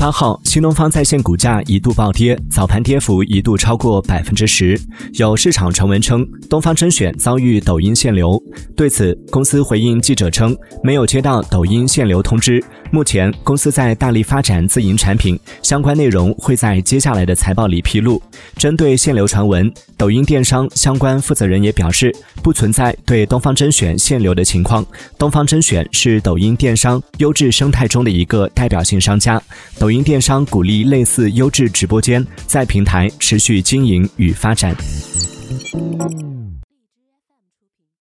八号，新东方在线股价一度暴跌，早盘跌幅一度超过百分之十。有市场传闻称，东方甄选遭遇抖音限流。对此，公司回应记者称，没有接到抖音限流通知。目前，公司在大力发展自营产品，相关内容会在接下来的财报里披露。针对限流传闻，抖音电商相关负责人也表示，不存在对东方甄选限流的情况。东方甄选是抖音电商优质生态中的一个代表性商家。抖音电商鼓励类似优质直播间在平台持续经营与发展。